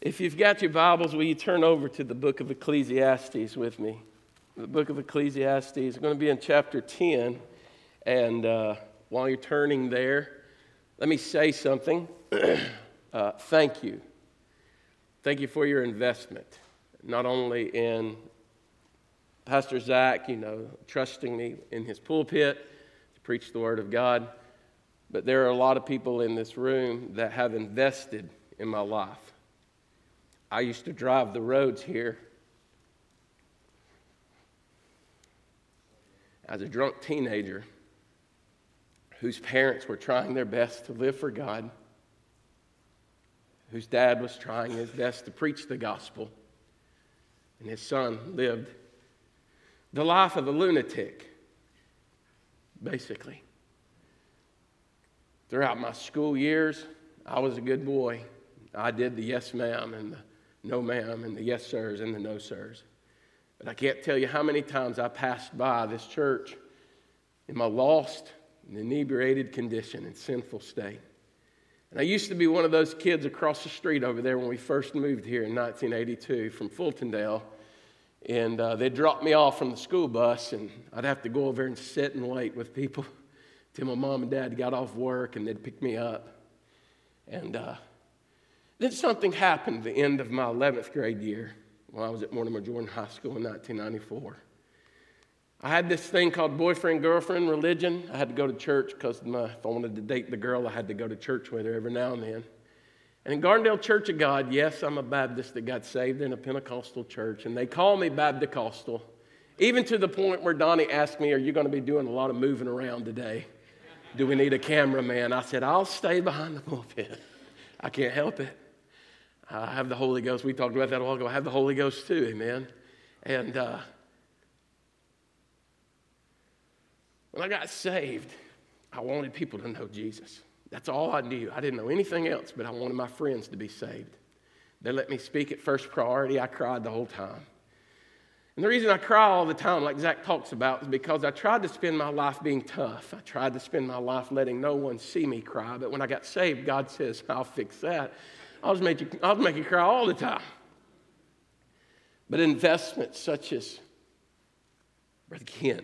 If you've got your Bibles, will you turn over to the book of Ecclesiastes with me? The book of Ecclesiastes is going to be in chapter 10. And uh, while you're turning there, let me say something. uh, thank you. Thank you for your investment, not only in Pastor Zach, you know, trusting me in his pulpit to preach the Word of God, but there are a lot of people in this room that have invested in my life. I used to drive the roads here as a drunk teenager whose parents were trying their best to live for God, whose dad was trying his best to preach the gospel, and his son lived the life of a lunatic, basically. Throughout my school years, I was a good boy. I did the yes, ma'am, and the no, ma'am, and the yes, sirs, and the no, sirs. But I can't tell you how many times I passed by this church in my lost and inebriated condition and sinful state. And I used to be one of those kids across the street over there when we first moved here in 1982 from Fultondale. And uh, they'd drop me off from the school bus, and I'd have to go over there and sit and wait with people till my mom and dad got off work and they'd pick me up. And uh, then something happened at the end of my 11th grade year when I was at Mortimer Jordan High School in 1994. I had this thing called boyfriend girlfriend religion. I had to go to church because if I wanted to date the girl, I had to go to church with her every now and then. And in Gardendale Church of God, yes, I'm a Baptist that got saved in a Pentecostal church, and they call me Baptist, even to the point where Donnie asked me, Are you going to be doing a lot of moving around today? Do we need a cameraman? I said, I'll stay behind the pulpit. I can't help it. I have the Holy Ghost. We talked about that a while ago. I have the Holy Ghost too, amen. And uh, when I got saved, I wanted people to know Jesus. That's all I knew. I didn't know anything else, but I wanted my friends to be saved. They let me speak at first priority. I cried the whole time. And the reason I cry all the time, like Zach talks about, is because I tried to spend my life being tough. I tried to spend my life letting no one see me cry. But when I got saved, God says, I'll fix that. I'll just make you, I'll make you cry all the time. But investments such as Brother Ken,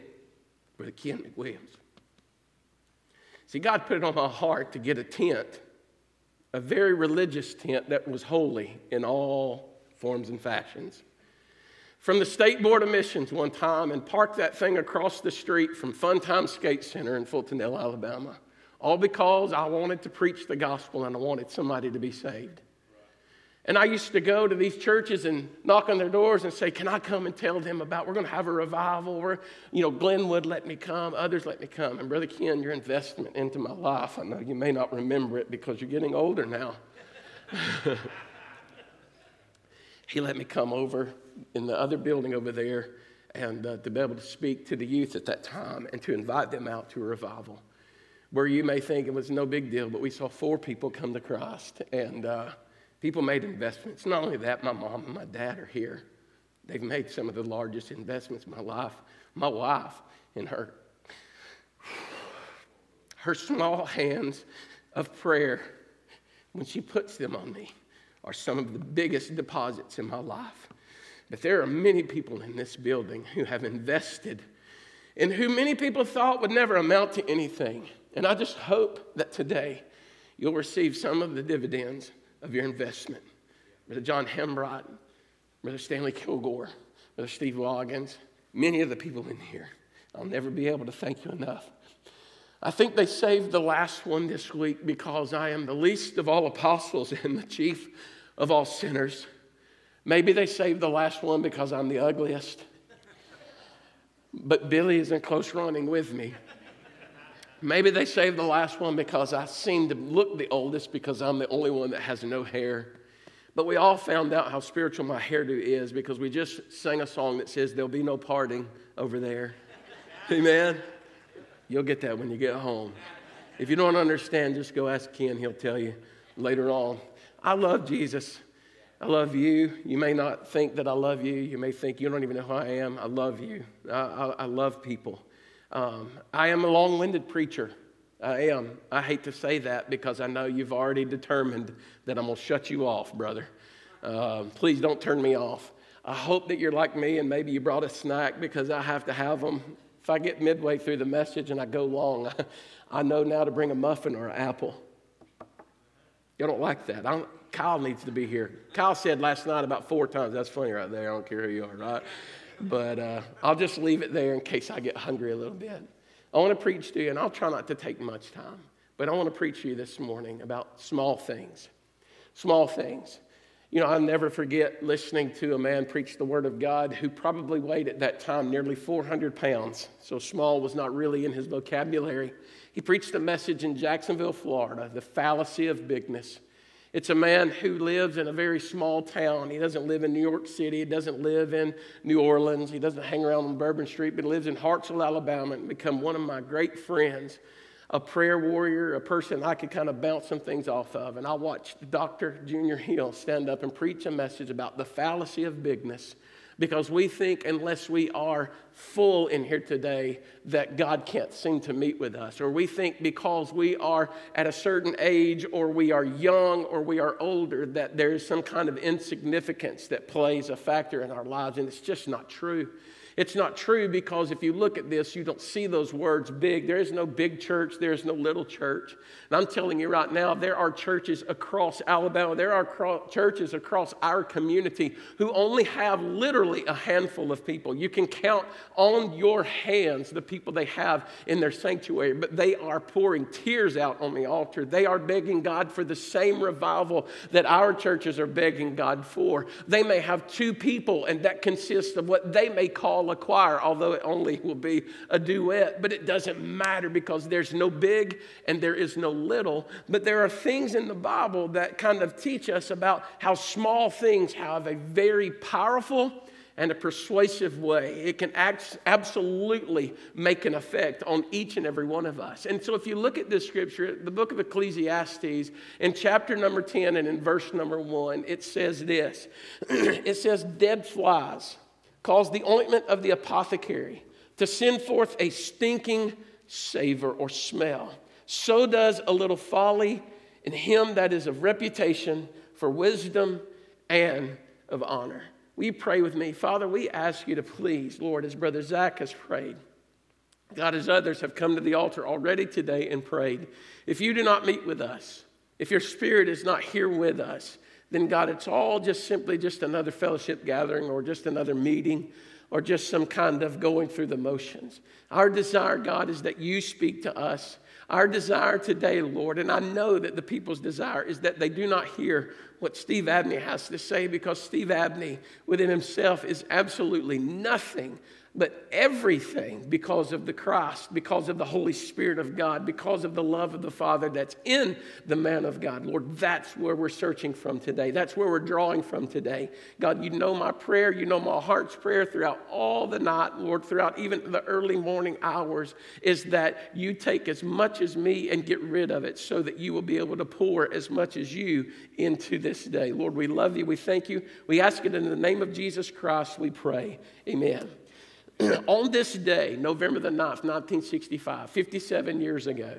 Brother Ken McWilliams. See, God put it on my heart to get a tent, a very religious tent that was holy in all forms and fashions. From the State Board of Missions one time and parked that thing across the street from Fun Time Skate Center in Fultonville, Alabama. All because I wanted to preach the gospel and I wanted somebody to be saved. And I used to go to these churches and knock on their doors and say, Can I come and tell them about we're going to have a revival? Or, you know, Glenwood let me come, others let me come. And Brother Ken, your investment into my life, I know you may not remember it because you're getting older now. he let me come over in the other building over there and uh, to be able to speak to the youth at that time and to invite them out to a revival. Where you may think it was no big deal, but we saw four people come to Christ. And, uh, People made investments. Not only that, my mom and my dad are here. They've made some of the largest investments in my life. My wife in her her small hands of prayer when she puts them on me are some of the biggest deposits in my life. But there are many people in this building who have invested and who many people thought would never amount to anything. And I just hope that today you'll receive some of the dividends of your investment. Brother John Hembrot, Brother Stanley Kilgore, Brother Steve Loggins, many of the people in here. I'll never be able to thank you enough. I think they saved the last one this week because I am the least of all apostles and the chief of all sinners. Maybe they saved the last one because I'm the ugliest. But Billy is in close running with me. Maybe they saved the last one because I seem to look the oldest because I'm the only one that has no hair. But we all found out how spiritual my hairdo is because we just sang a song that says, There'll be no parting over there. Amen? You'll get that when you get home. If you don't understand, just go ask Ken. He'll tell you later on. I love Jesus. I love you. You may not think that I love you. You may think you don't even know who I am. I love you. I, I, I love people. Um, I am a long winded preacher. I am. I hate to say that because I know you've already determined that I'm going to shut you off, brother. Uh, please don't turn me off. I hope that you're like me and maybe you brought a snack because I have to have them. If I get midway through the message and I go long, I know now to bring a muffin or an apple. You don't like that. Don't, Kyle needs to be here. Kyle said last night about four times. That's funny right there. I don't care who you are, right? But uh, I'll just leave it there in case I get hungry a little bit. I want to preach to you, and I'll try not to take much time, but I want to preach to you this morning about small things. Small things. You know, I'll never forget listening to a man preach the Word of God who probably weighed at that time nearly 400 pounds. So small was not really in his vocabulary. He preached a message in Jacksonville, Florida, the fallacy of bigness. It's a man who lives in a very small town. He doesn't live in New York City. He doesn't live in New Orleans. He doesn't hang around on Bourbon Street, but he lives in Hartselle, Alabama, and become one of my great friends, a prayer warrior, a person I could kind of bounce some things off of. And I watched Dr. Junior Hill stand up and preach a message about the fallacy of bigness because we think unless we are full in here today that God can't seem to meet with us. Or we think because we are at a certain age or we are young or we are older that there is some kind of insignificance that plays a factor in our lives. And it's just not true. It's not true because if you look at this, you don't see those words big. There is no big church, there is no little church. And I'm telling you right now, there are churches across Alabama, there are cro- churches across our community who only have literally a handful of people. You can count on your hands the people they have in their sanctuary, but they are pouring tears out on the altar. They are begging God for the same revival that our churches are begging God for. They may have two people, and that consists of what they may call a choir, although it only will be a duet. But it doesn't matter because there's no big and there is no little. But there are things in the Bible that kind of teach us about how small things have a very powerful and a persuasive way. It can act, absolutely make an effect on each and every one of us. And so, if you look at this scripture, the book of Ecclesiastes, in chapter number 10 and in verse number 1, it says this it says, Dead flies cause the ointment of the apothecary to send forth a stinking savor or smell. So does a little folly in him that is of reputation for wisdom and of honor. We pray with me? Father, we ask you to please, Lord, as Brother Zach has prayed, God, as others have come to the altar already today and prayed, if you do not meet with us, if your spirit is not here with us, then God, it's all just simply just another fellowship gathering or just another meeting or just some kind of going through the motions. Our desire, God, is that you speak to us. Our desire today, Lord, and I know that the people's desire is that they do not hear what Steve Abney has to say because Steve Abney within himself is absolutely nothing but everything because of the Christ, because of the Holy Spirit of God, because of the love of the Father that's in the man of God. Lord, that's where we're searching from today. That's where we're drawing from today. God, you know my prayer. You know my heart's prayer throughout all the night, Lord, throughout even the early morning hours, is that you take as much as me and get rid of it so that you will be able to pour as much as you into this day. Lord, we love you. We thank you. We ask it in the name of Jesus Christ, we pray. Amen. On this day, November the 9th, 1965, 57 years ago,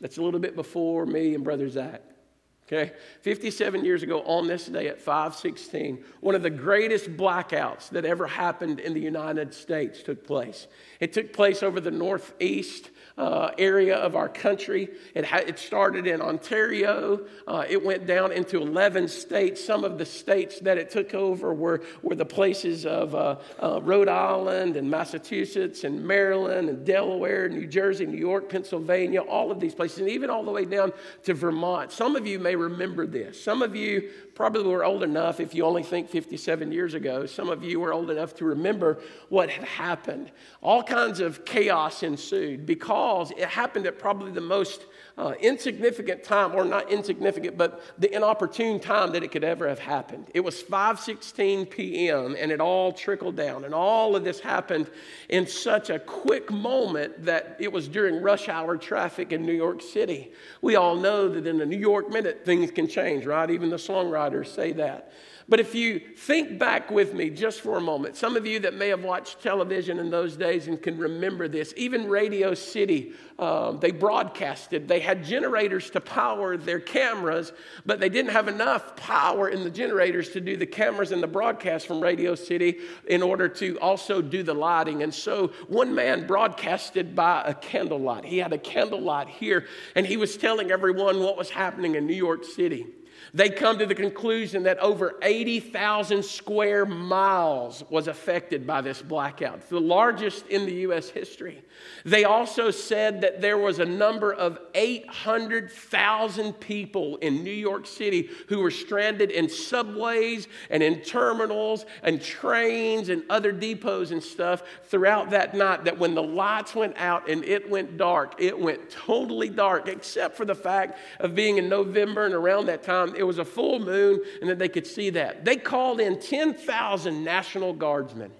that's a little bit before me and Brother Zach. Okay, 57 years ago on this day at 516, one of the greatest blackouts that ever happened in the United States took place. It took place over the northeast uh, area of our country. It, ha- it started in Ontario. Uh, it went down into 11 states. Some of the states that it took over were, were the places of uh, uh, Rhode Island and Massachusetts and Maryland and Delaware, New Jersey, New York, Pennsylvania, all of these places, and even all the way down to Vermont. Some of you may remember this. Some of you probably were old enough, if you only think 57 years ago, some of you were old enough to remember what had happened. All kinds of chaos ensued because it happened at probably the most uh, insignificant time, or not insignificant, but the inopportune time that it could ever have happened. It was 5:16 p.m. and it all trickled down, and all of this happened in such a quick moment that it was during rush hour traffic in New York City. We all know that in a New York minute things can change, right? Even the songwriters say that. But if you think back with me just for a moment, some of you that may have watched television in those days and can remember this, even Radio City um, they broadcasted. They had generators to power their cameras, but they didn't have enough power in the generators to do the cameras and the broadcast from Radio City in order to also do the lighting. And so one man broadcasted by a candlelight. He had a candlelight here, and he was telling everyone what was happening in New York City. They come to the conclusion that over 80,000 square miles was affected by this blackout, the largest in the U.S. history. They also said that there was a number of 800,000 people in New York City who were stranded in subways and in terminals and trains and other depots and stuff throughout that night. That when the lights went out and it went dark, it went totally dark, except for the fact of being in November and around that time it was a full moon and that they could see that. They called in 10,000 National Guardsmen.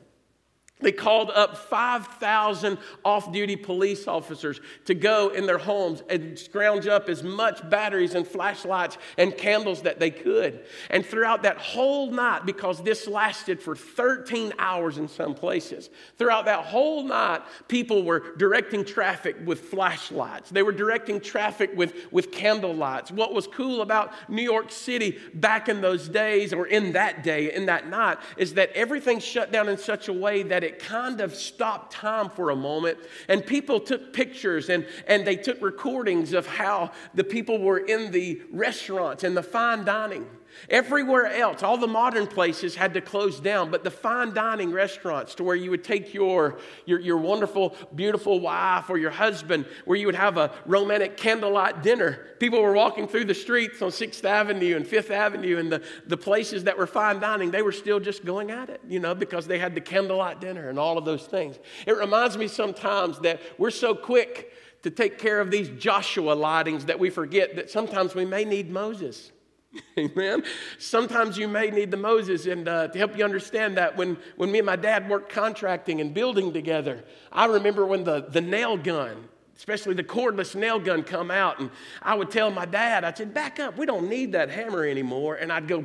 They called up 5,000 off duty police officers to go in their homes and scrounge up as much batteries and flashlights and candles that they could. And throughout that whole night, because this lasted for 13 hours in some places, throughout that whole night, people were directing traffic with flashlights. They were directing traffic with, with candle lights. What was cool about New York City back in those days, or in that day, in that night, is that everything shut down in such a way that it it kind of stopped time for a moment, and people took pictures and, and they took recordings of how the people were in the restaurants and the fine dining. Everywhere else, all the modern places had to close down, but the fine dining restaurants to where you would take your, your, your wonderful, beautiful wife or your husband, where you would have a romantic candlelight dinner. People were walking through the streets on 6th Avenue and 5th Avenue and the, the places that were fine dining, they were still just going at it, you know, because they had the candlelight dinner and all of those things. It reminds me sometimes that we're so quick to take care of these Joshua lightings that we forget that sometimes we may need Moses. Amen. Sometimes you may need the Moses, and uh, to help you understand that, when, when me and my dad worked contracting and building together, I remember when the, the nail gun, especially the cordless nail gun, come out, and I would tell my dad, I said, "Back up, we don't need that hammer anymore," and I'd go,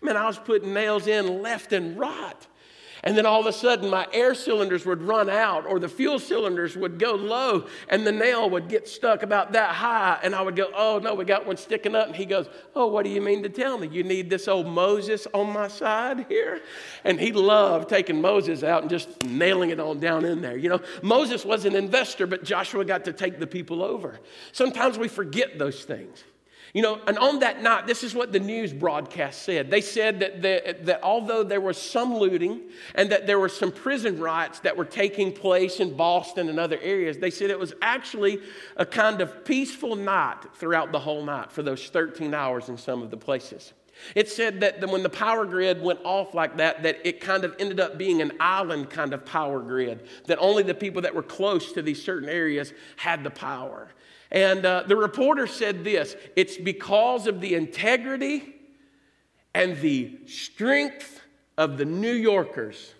man, I was putting nails in left and right. And then all of a sudden, my air cylinders would run out, or the fuel cylinders would go low, and the nail would get stuck about that high. And I would go, Oh, no, we got one sticking up. And he goes, Oh, what do you mean to tell me? You need this old Moses on my side here? And he loved taking Moses out and just nailing it on down in there. You know, Moses was an investor, but Joshua got to take the people over. Sometimes we forget those things. You know, and on that night, this is what the news broadcast said. They said that, the, that although there was some looting and that there were some prison riots that were taking place in Boston and other areas, they said it was actually a kind of peaceful night throughout the whole night for those 13 hours in some of the places. It said that when the power grid went off like that, that it kind of ended up being an island kind of power grid, that only the people that were close to these certain areas had the power. And uh, the reporter said this it's because of the integrity and the strength of the New Yorkers.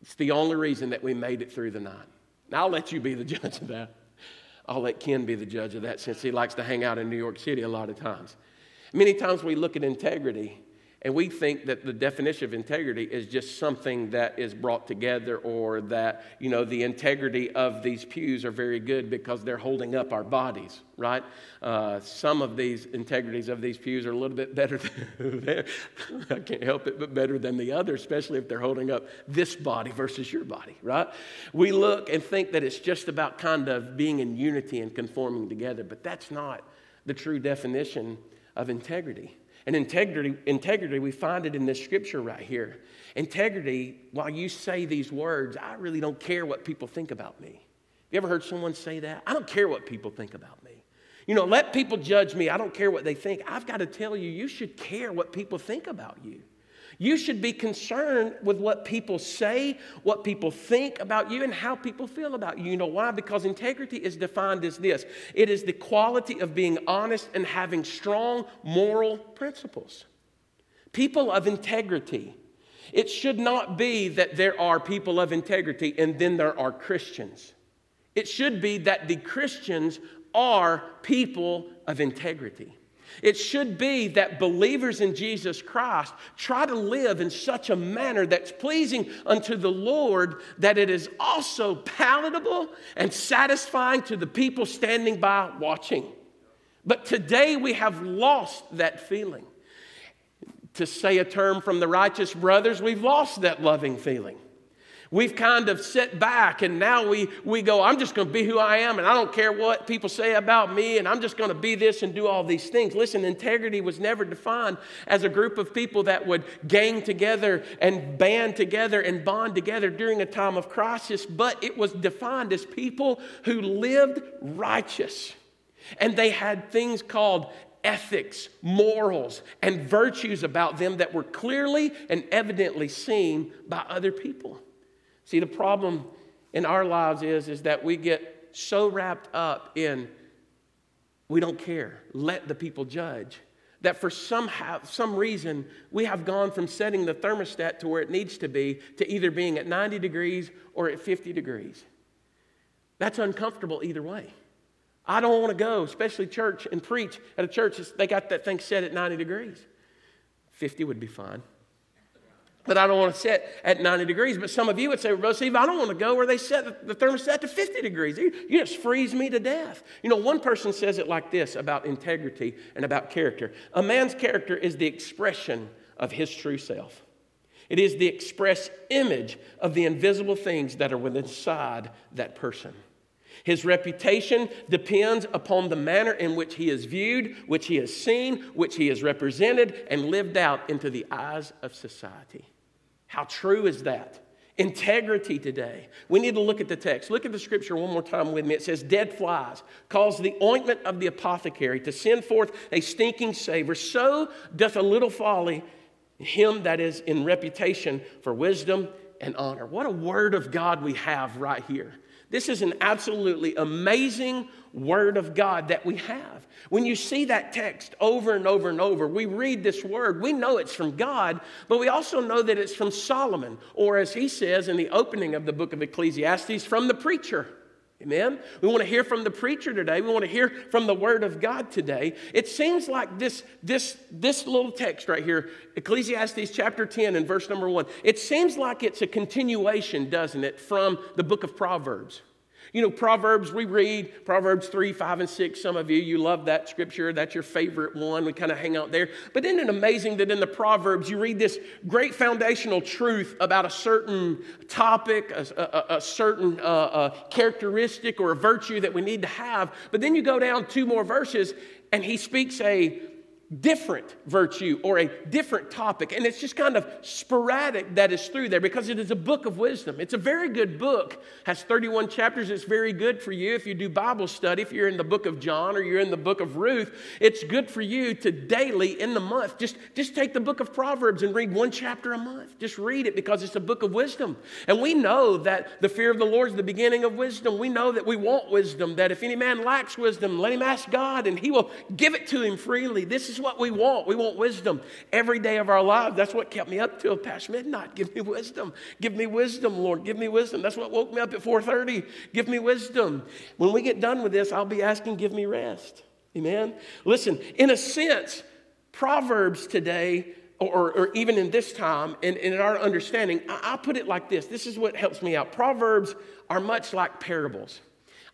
It's the only reason that we made it through the night. Now, I'll let you be the judge of that. I'll let Ken be the judge of that since he likes to hang out in New York City a lot of times. Many times we look at integrity and we think that the definition of integrity is just something that is brought together, or that, you know, the integrity of these pews are very good because they're holding up our bodies, right? Uh, some of these integrities of these pews are a little bit better than, I can't help it, but better than the other, especially if they're holding up this body versus your body, right? We look and think that it's just about kind of being in unity and conforming together, but that's not the true definition of integrity. And integrity, integrity, we find it in this scripture right here. Integrity, while you say these words, I really don't care what people think about me. You ever heard someone say that? I don't care what people think about me. You know, let people judge me. I don't care what they think. I've got to tell you, you should care what people think about you. You should be concerned with what people say, what people think about you, and how people feel about you. You know why? Because integrity is defined as this it is the quality of being honest and having strong moral principles. People of integrity. It should not be that there are people of integrity and then there are Christians. It should be that the Christians are people of integrity. It should be that believers in Jesus Christ try to live in such a manner that's pleasing unto the Lord that it is also palatable and satisfying to the people standing by watching. But today we have lost that feeling. To say a term from the righteous brothers, we've lost that loving feeling. We've kind of set back and now we, we go, I'm just going to be who I am and I don't care what people say about me and I'm just going to be this and do all these things. Listen, integrity was never defined as a group of people that would gang together and band together and bond together during a time of crisis, but it was defined as people who lived righteous. And they had things called ethics, morals, and virtues about them that were clearly and evidently seen by other people. See, the problem in our lives is, is that we get so wrapped up in we don't care, let the people judge. That for some, some reason, we have gone from setting the thermostat to where it needs to be to either being at 90 degrees or at 50 degrees. That's uncomfortable either way. I don't want to go, especially church, and preach at a church. They got that thing set at 90 degrees. 50 would be fine but I don't want to set at 90 degrees. But some of you would say, Brother Steve, I don't want to go where they set the thermostat to 50 degrees. You, you just freeze me to death. You know, one person says it like this about integrity and about character a man's character is the expression of his true self. It is the express image of the invisible things that are within inside that person. His reputation depends upon the manner in which he is viewed, which he is seen, which he is represented, and lived out into the eyes of society. How true is that? Integrity today. We need to look at the text. Look at the scripture one more time with me. It says, Dead flies cause the ointment of the apothecary to send forth a stinking savor. So doth a little folly him that is in reputation for wisdom and honor. What a word of God we have right here. This is an absolutely amazing word of God that we have. When you see that text over and over and over, we read this word, we know it's from God, but we also know that it's from Solomon, or as he says in the opening of the book of Ecclesiastes, from the preacher. Amen? We want to hear from the preacher today. We want to hear from the Word of God today. It seems like this, this, this little text right here, Ecclesiastes chapter 10 and verse number 1, it seems like it's a continuation, doesn't it, from the book of Proverbs. You know, Proverbs, we read Proverbs 3, 5, and 6. Some of you, you love that scripture. That's your favorite one. We kind of hang out there. But isn't it amazing that in the Proverbs, you read this great foundational truth about a certain topic, a, a, a certain uh, uh, characteristic or a virtue that we need to have. But then you go down two more verses, and he speaks a different virtue or a different topic. And it's just kind of sporadic that is through there because it is a book of wisdom. It's a very good book, has 31 chapters. It's very good for you if you do Bible study, if you're in the book of John or you're in the book of Ruth. It's good for you to daily in the month just, just take the book of Proverbs and read one chapter a month. Just read it because it's a book of wisdom. And we know that the fear of the Lord is the beginning of wisdom. We know that we want wisdom, that if any man lacks wisdom, let him ask God and he will give it to him freely. This is what we want. We want wisdom every day of our lives. That's what kept me up till past midnight. Give me wisdom. Give me wisdom, Lord. Give me wisdom. That's what woke me up at 4:30. Give me wisdom. When we get done with this, I'll be asking, give me rest. Amen. Listen, in a sense, Proverbs today or, or, even in this time, and, and in our understanding, I, I, put it like this. This is what helps me out. Proverbs are much like parables.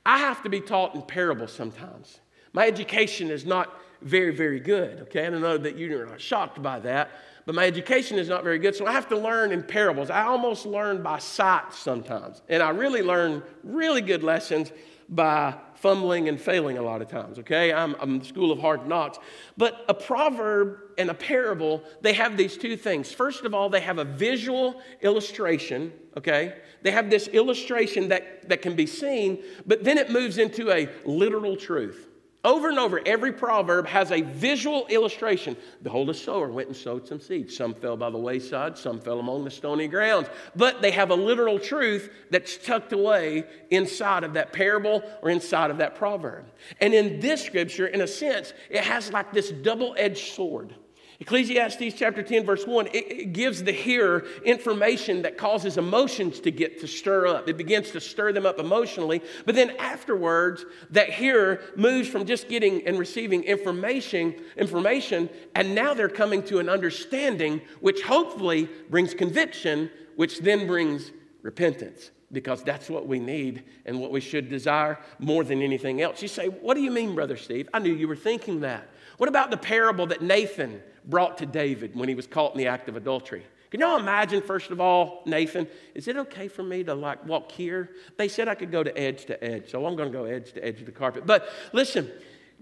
I have to be taught in parables sometimes. My education is not very, very good. Okay, I don't know that you're not shocked by that, but my education is not very good, so I have to learn in parables. I almost learn by sight sometimes, and I really learn really good lessons by fumbling and failing a lot of times, okay? I'm, I'm the school of hard knocks. But a proverb and a parable, they have these two things. First of all, they have a visual illustration, okay? They have this illustration that, that can be seen, but then it moves into a literal truth. Over and over, every proverb has a visual illustration. Behold, a sower went and sowed some seeds. Some fell by the wayside, some fell among the stony grounds. But they have a literal truth that's tucked away inside of that parable or inside of that proverb. And in this scripture, in a sense, it has like this double edged sword. Ecclesiastes chapter 10, verse 1, it, gives the hearer information that causes emotions to get to stir up. It begins to stir them up emotionally. But then afterwards, that hearer moves from just getting and receiving information, information, and now they're coming to an understanding, which hopefully brings conviction, which then brings repentance. Because that's what we need and what we should desire more than anything else. You say, What do you mean, Brother Steve? I knew you were thinking that. What about the parable that Nathan brought to David when he was caught in the act of adultery? Can y'all imagine, first of all, Nathan, is it okay for me to like walk here? They said I could go to edge to edge, so I'm to go edge to edge of the carpet. But listen,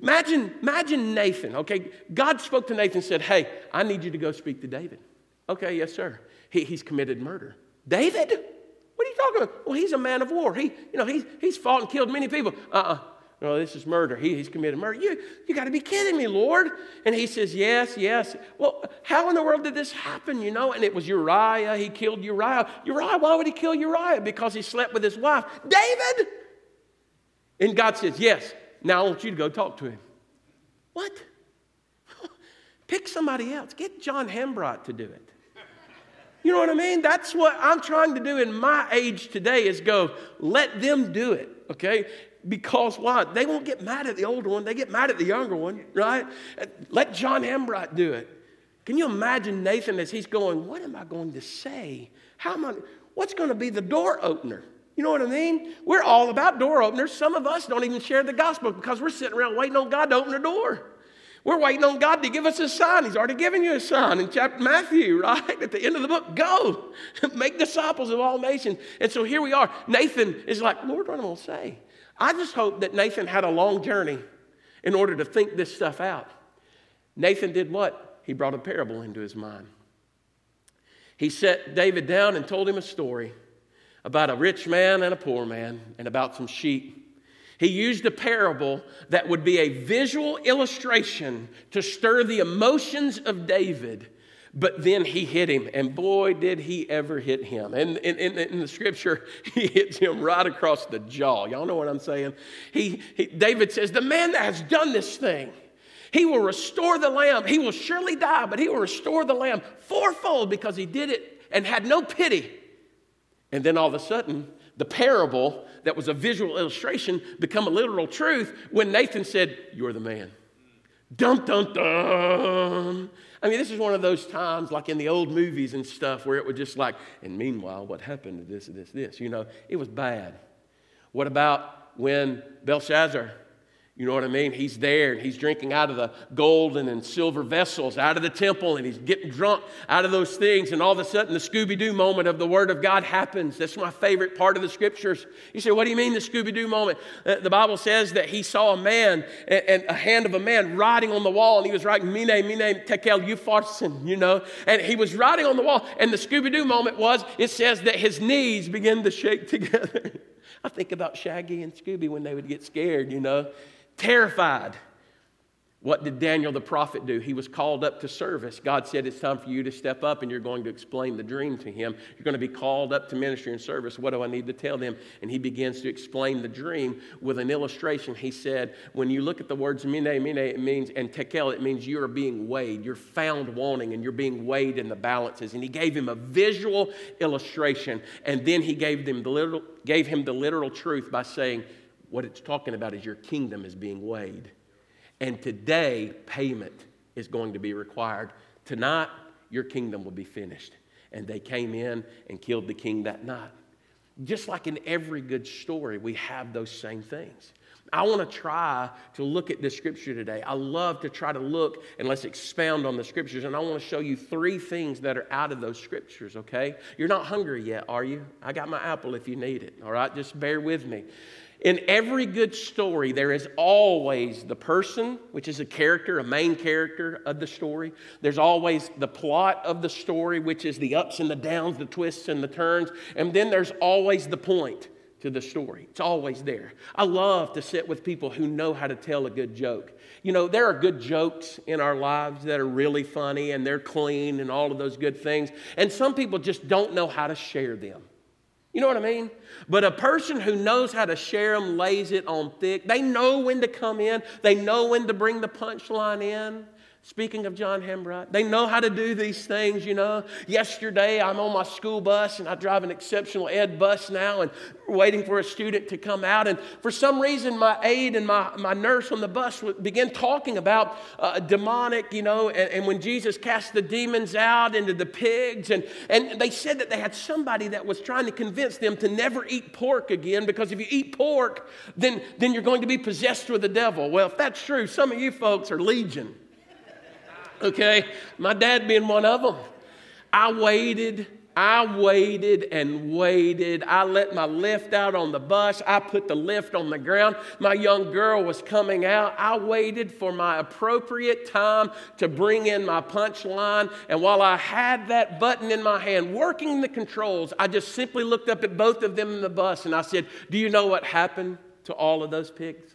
imagine, imagine Nathan, okay? God spoke to Nathan and said, Hey, I need you to go speak to David. Okay, yes, sir. He, he's committed murder. David? What are you talking about? Well, he's a man of war. He, you know, he's, he's fought and killed many people. Uh-uh. No, this is murder. He, he's committed murder. You, you got to be kidding me, Lord. And he says, Yes, yes. Well, how in the world did this happen, you know? And it was Uriah. He killed Uriah. Uriah, why would he kill Uriah? Because he slept with his wife. David! And God says, Yes, now I want you to go talk to him. What? Pick somebody else. Get John Hembrot to do it. You know what I mean? That's what I'm trying to do in my age today is go, let them do it, okay? Because why? They won't get mad at the older one, they get mad at the younger one, right? Let John Hembrot do it. Can you imagine Nathan as he's going, What am I going to say? How am I, what's going to be the door opener? You know what I mean? We're all about door openers. Some of us don't even share the gospel because we're sitting around waiting on God to open the door. We're waiting on God to give us a sign. He's already given you a sign in chapter Matthew, right? At the end of the book, go make disciples of all nations. And so here we are. Nathan is like, Lord, what am I going to say? I just hope that Nathan had a long journey in order to think this stuff out. Nathan did what? He brought a parable into his mind. He set David down and told him a story about a rich man and a poor man and about some sheep. He used a parable that would be a visual illustration to stir the emotions of David but then he hit him, and boy, did he ever hit him. And in, the scripture, he hits him right across the jaw. Y'all know what I'm saying? He, he, David says, The man that has done this thing, he will restore the lamb. He will surely die, but he will restore the lamb fourfold because he did it and had no pity. And then all of a sudden, the parable that was a visual illustration become a literal truth when Nathan said, You're the man. Dun, dun, dun. I mean, this is one of those times, like in the old movies and stuff, where it was just like, and meanwhile, what happened to this, this, this? You know, it was bad. What about when Belshazzar you know what I mean? He's there and he's drinking out of the golden and silver vessels out of the temple and he's getting drunk out of those things. And all of a sudden, the Scooby Doo moment of the Word of God happens. That's my favorite part of the scriptures. You say, What do you mean, the Scooby Doo moment? Uh, the Bible says that he saw a man and a hand of a man writing on the wall and he was writing, Mene, Mene, Tekel, Upharsin, you know. And he was writing on the wall. And the Scooby Doo moment was, it says that his knees began to shake together. I think about Shaggy and Scooby when they would get scared, you know terrified. What did Daniel the prophet do? He was called up to service. God said, It's time for you to step up and you're going to explain the dream to him. You're going to be called up to ministry and service. What do I need to tell them? And he begins to explain the dream with an illustration. He said, When you look at the words mine, mine, it means, and tekel, it means you are being weighed. You're found wanting and you're being weighed in the balances. And he gave him a visual illustration. And then he gave, them the literal, gave him the literal truth by saying, what it's talking about is your kingdom is being weighed. And today, payment is going to be required. Tonight, your kingdom will be finished. And they came in and killed the king that night. Just like in every good story, we have those same things. I want to try to look at this scripture today. I love to try to look and let's expound on the scriptures. And I want to show you three things that are out of those scriptures, okay? You're not hungry yet, are you? I got my apple if you need it, all right? Just bear with me. In every good story, there is always the person, which is a character, a main character of the story. There's always the plot of the story, which is the ups and the downs, the twists and the turns. And then there's always the point to the story. It's always there. I love to sit with people who know how to tell a good joke. You know, there are good jokes in our lives that are really funny and they're clean and all of those good things. And some people just don't know how to share them. You know what I mean? But a person who knows how to share them lays it on thick. They know when to come in, they know when to bring the punchline in. Speaking of John Hembright, they know how to do these things, you know. Yesterday, I'm on my school bus and I drive an exceptional ed bus now and waiting for a student to come out. And for some reason, my aide and my, my nurse on the bus began talking about uh, demonic, you know, and, and when Jesus cast the demons out into the pigs. And, and they said that they had somebody that was trying to convince them to never eat pork again because if you eat pork, then, then you're going to be possessed with the devil. Well, if that's true, some of you folks are legion okay? My dad being one of them. I waited, I waited and waited. I let my lift out on the bus. I put the lift on the ground. My young girl was coming out. I waited for my appropriate time to bring in my punchline. And while I had that button in my hand, working the controls, I just simply looked up at both of them in the bus and I said, Do you know what happened to all of those pigs?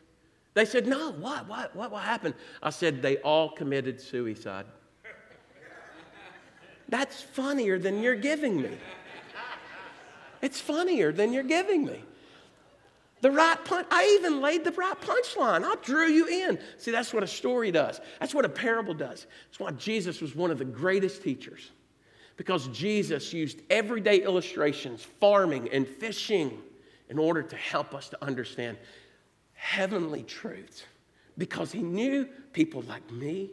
They said, No, what? What? What, what happened? I said, They all committed suicide. That's funnier than you're giving me. It's funnier than you're giving me. The right punch, I even laid the right punchline. I drew you in. See, that's what a story does. That's what a parable does. That's why Jesus was one of the greatest teachers. Because Jesus used everyday illustrations, farming and fishing, in order to help us to understand heavenly truths because he knew people like me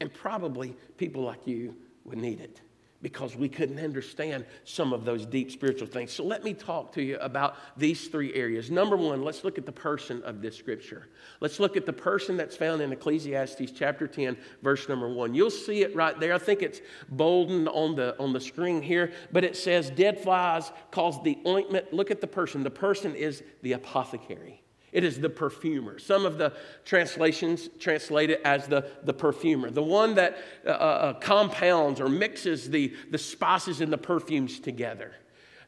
and probably people like you would need it because we couldn't understand some of those deep spiritual things. So let me talk to you about these three areas. Number one, let's look at the person of this scripture. Let's look at the person that's found in Ecclesiastes chapter 10, verse number one. You'll see it right there. I think it's boldened on the, on the screen here, but it says, Dead flies cause the ointment. Look at the person. The person is the apothecary. It is the perfumer. Some of the translations translate it as the, the perfumer, the one that uh, uh, compounds or mixes the, the spices and the perfumes together.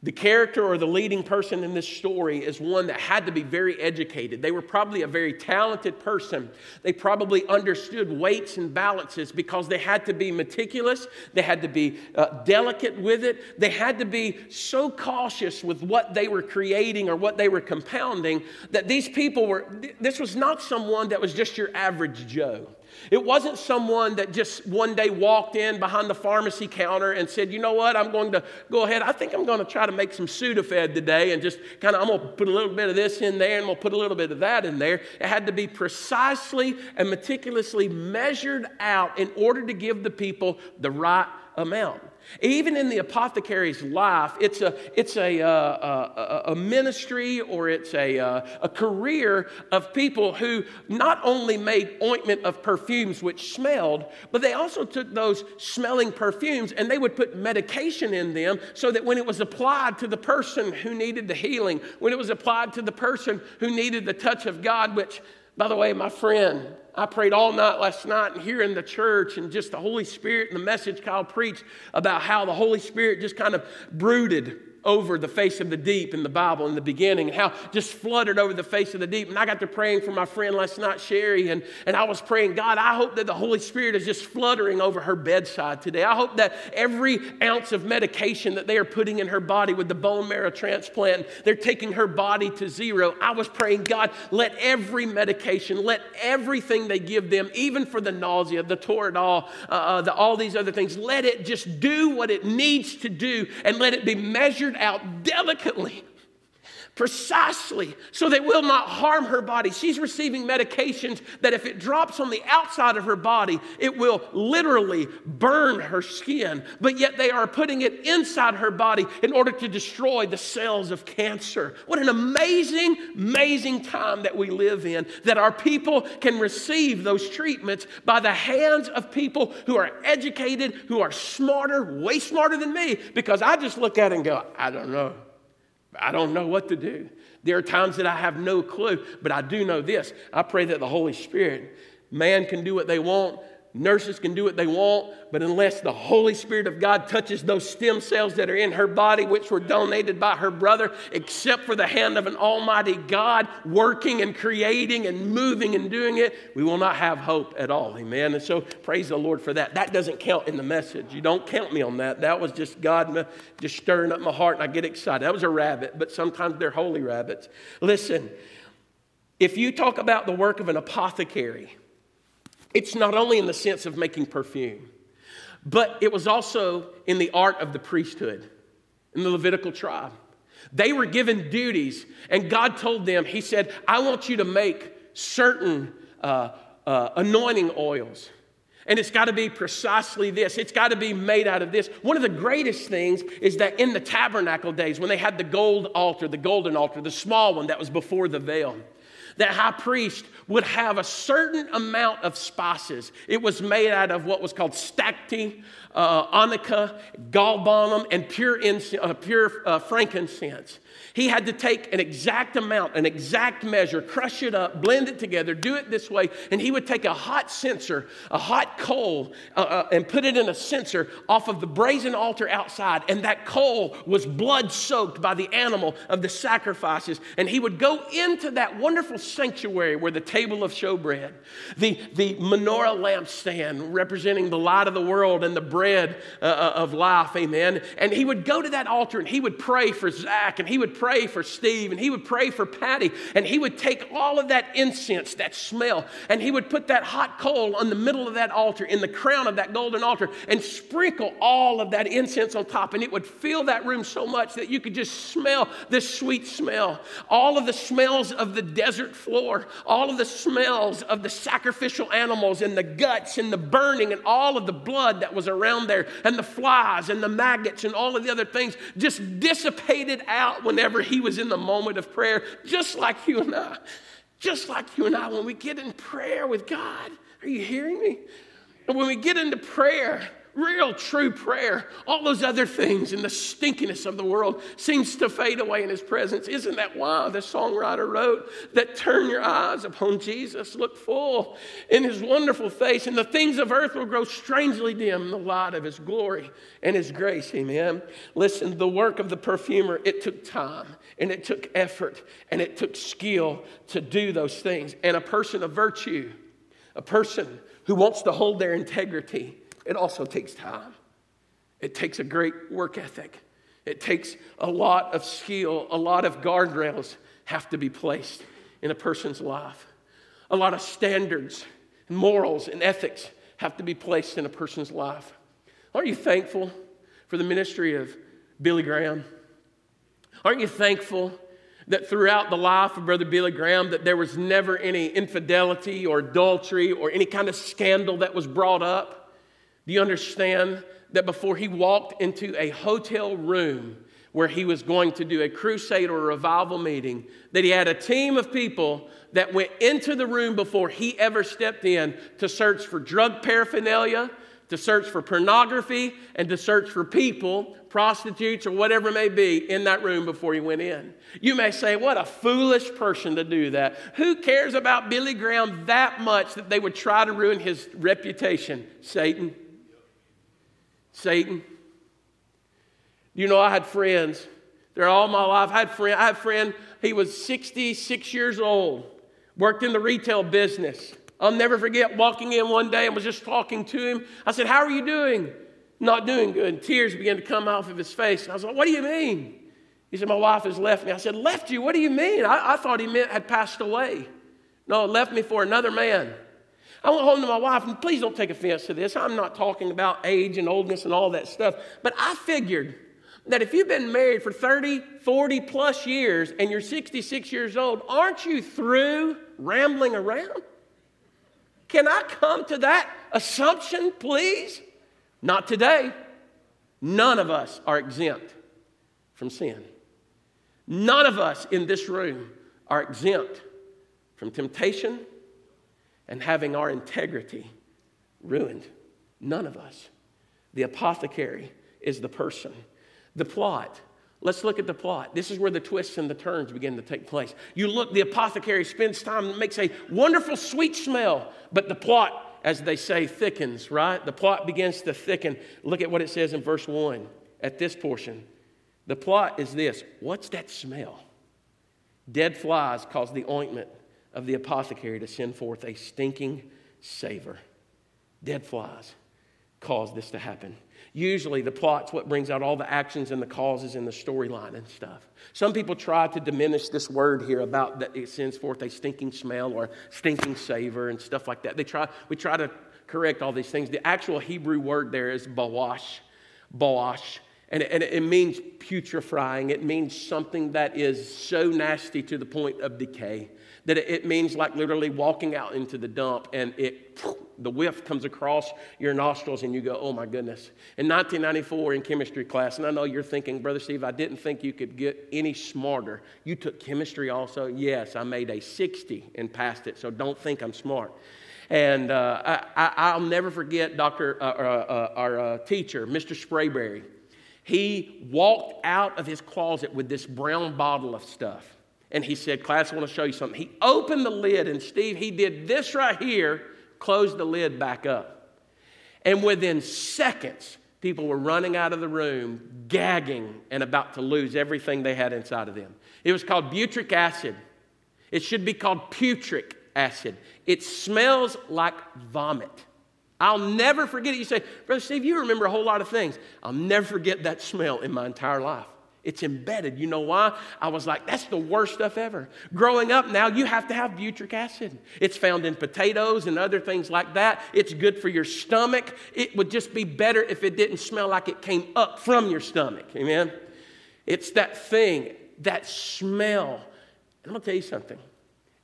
The character or the leading person in this story is one that had to be very educated. They were probably a very talented person. They probably understood weights and balances because they had to be meticulous, they had to be uh, delicate with it, they had to be so cautious with what they were creating or what they were compounding that these people were, this was not someone that was just your average Joe. It wasn't someone that just one day walked in behind the pharmacy counter and said, you know what, I'm going to go ahead. I think I'm going to try to make some Sudafed today and just kind of, I'm going to put a little bit of this in there and we'll put a little bit of that in there. It had to be precisely and meticulously measured out in order to give the people the right amount. Even in the apothecary's life, it's a, it's a, uh, a, a, ministry or it's a, uh, a career of people who not only made ointment of perfumes which smelled, but they also took those smelling perfumes and they would put medication in them so that when it was applied to the person who needed the healing, when it was applied to the person who needed the touch of God, which, by the way, my friend, I prayed all night last night and here in the church, and just the Holy Spirit and the message Kyle preached about how the Holy Spirit just kind of brooded over the face of the deep in the Bible in the beginning, and how just flooded over the face of the deep. And I got to praying for my friend last night, Sherry, and, and I was praying, God, I hope that the Holy Spirit is just fluttering over her bedside today. I hope that every ounce of medication that they are putting in her body with the bone marrow transplant, they're taking her body to zero. I was praying, God, let every medication, let everything they give them, even for the nausea, the Toradol, uh, uh, the, all these other things, let it just do what it needs to do and let it be measured out delicately precisely so they will not harm her body. She's receiving medications that if it drops on the outside of her body, it will literally burn her skin. But yet they are putting it inside her body in order to destroy the cells of cancer. What an amazing, amazing time that we live in that our people can receive those treatments by the hands of people who are educated, who are smarter, way smarter than me, because I just look at it and go, I don't know. I don't know what to do. There are times that I have no clue, but I do know this. I pray that the Holy Spirit, man can do what they want, Nurses can do what they want, but unless the Holy Spirit of God touches those stem cells that are in her body, which were donated by her brother, except for the hand of an Almighty God working and creating and moving and doing it, we will not have hope at all. Amen. And so praise the Lord for that. That doesn't count in the message. You don't count me on that. That was just God just stirring up my heart and I get excited. That was a rabbit, but sometimes they're holy rabbits. Listen, if you talk about the work of an apothecary, It's not only in the sense of making perfume, but it was also in the art of the priesthood in the Levitical tribe. They were given duties, and God told them, He said, I want you to make certain uh, uh, anointing oils. And it's got to be precisely this. It's got to be made out of this. One of the greatest things is that in the tabernacle days, when they had the gold altar, the golden altar, the small one that was before the veil, that high priest would have a certain amount of spices. It was made out of what was called stacte, uh, onycha, galbanum, and pure, uh, pure uh, frankincense. He had to take an exact amount, an exact measure, crush it up, blend it together, do it this way, and he would take a hot censer, a hot coal, uh, uh, and put it in a censer off of the brazen altar outside. And that coal was blood soaked by the animal of the sacrifices. And he would go into that wonderful sanctuary where the table of showbread, the, the menorah lampstand representing the light of the world and the bread uh, uh of life, amen. And he would go to that altar and he would pray for Zach and he would pray pray for Steve and he would pray for Patty and he would take all of that incense, that smell, and he would put that hot coal on the middle of that altar, in the crown of that golden altar, and sprinkle all of that incense on top. And it would fill that room so much that you could just smell this sweet smell. All of the smells of the desert floor, all of the smells of the sacrificial animals and the guts and the burning and all of the blood that was around there and the flies and the maggots and all of the other things just dissipated out whenever he was in the moment of prayer, just like you and I. Just like you and I, when we get in prayer with God. Are you hearing me? When we get into prayer, real true prayer, all those other things and the stinkiness of the world seems to fade away in his presence. Isn't that why the songwriter wrote that turn your eyes upon Jesus, look full in his wonderful face, and the things of earth will grow strangely dim in the light of his glory and his grace. Amen. Listen, the work of the perfumer, it took time and it took effort and it took skill to do those things. And a person of virtue, a person who wants to hold their integrity, it also takes time. It takes a great work ethic. It takes a lot of skill, a lot of guardrails have to be placed in a person's life. A lot of standards, and morals, and ethics have to be placed in a person's life. Aren't you thankful for the ministry of Billy Graham? Aren't you thankful that throughout the life of Brother Billy Graham that there was never any infidelity or adultery or any kind of scandal that was brought up? Do you understand that before he walked into a hotel room where he was going to do a crusade or a revival meeting, that he had a team of people that went into the room before he ever stepped in to search for drug paraphernalia, to search for pornography, and to search for people, prostitutes, or whatever it may be, in that room before he went in. You may say, What a foolish person to do that. Who cares about Billy Graham that much that they would try to ruin his reputation? Satan. Satan. You know, I had friends. They're all my life. I had friend. I had a friend. He was 66 years old. Worked in the retail business. I'll never forget walking in one day and was just talking to him. I said, "How are you doing?" Not doing good. And tears began to come off of his face. And I was like, "What do you mean?" He said, "My wife has left me." I said, "Left you? What do you mean?" I, I thought he meant had passed away. No, left me for another man. I went home to my wife, and please don't take offense to this. I'm not talking about age and oldness and all that stuff. But I figured that if you've been married for 30, 40 plus years and you're 66 years old, aren't you through rambling around? Can I come to that assumption, please? Not today. None of us are exempt from sin. None of us in this room are exempt from temptation and having our integrity ruined. None of us. The apothecary is the person. The plot. Let's look at the plot. This is where the twists and the turns begin to take place. You look, the apothecary spends time, makes a wonderful, sweet smell, but the plot, as they say, thickens, right? The plot begins to thicken. Look at what it says in verse 1 at this portion. The plot is this What's that smell? Dead flies cause the ointment of the apothecary to send forth a stinking savor. Dead flies. caused this to happen. Usually, the plot's what brings out all the actions and the causes in the storyline and stuff. Some people try to diminish this word here about that it sends forth a stinking smell or stinking savor and stuff like that. They try, we try to correct all these things. The actual Hebrew word there is bawash, bawash, and and it means putrefying. It means something that is so nasty to the point of decay that it means like literally walking out into the dump and it the whiff comes across your nostrils and you go oh my goodness in 1994 in chemistry class and i know you're thinking brother steve i didn't think you could get any smarter you took chemistry also yes i made a 60 and passed it so don't think i'm smart and uh, I, will never forget Dr. Uh, uh, uh, our uh, teacher, Mr. Sprayberry. He walked out of his closet with this brown bottle of stuff. And he said, Class, I want to show you something. He opened the lid, and Steve, he did this right here, closed the lid back up. And within seconds, people were running out of the room, gagging, and about to lose everything they had inside of them. It was called butric acid. It should be called putric acid. It smells like vomit. I'll never forget it. You say, Brother Steve, you remember a whole lot of things. I'll never forget that smell in my entire life. It's embedded. You know why? I was like, that's the worst stuff ever. Growing up now, you have to have butric acid. It's found in potatoes and other things like that. It's good for your stomach. It would just be better if it didn't smell like it came up from your stomach. Amen? It's that thing, that smell. And I'm going to tell you something.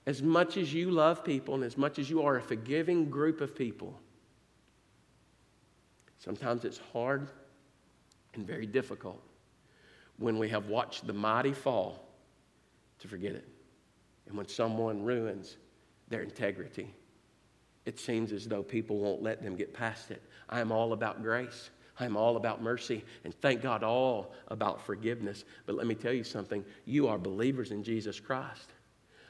As much as you love people and as much as you are a forgiving group of people, sometimes it's hard and very difficult when we have watched the mighty fall to forget it. And when someone ruins their integrity, it seems as though people won't let them get past it. I am all about grace. I'm all about mercy and thank God all about forgiveness. But let me tell you something you are believers in Jesus Christ.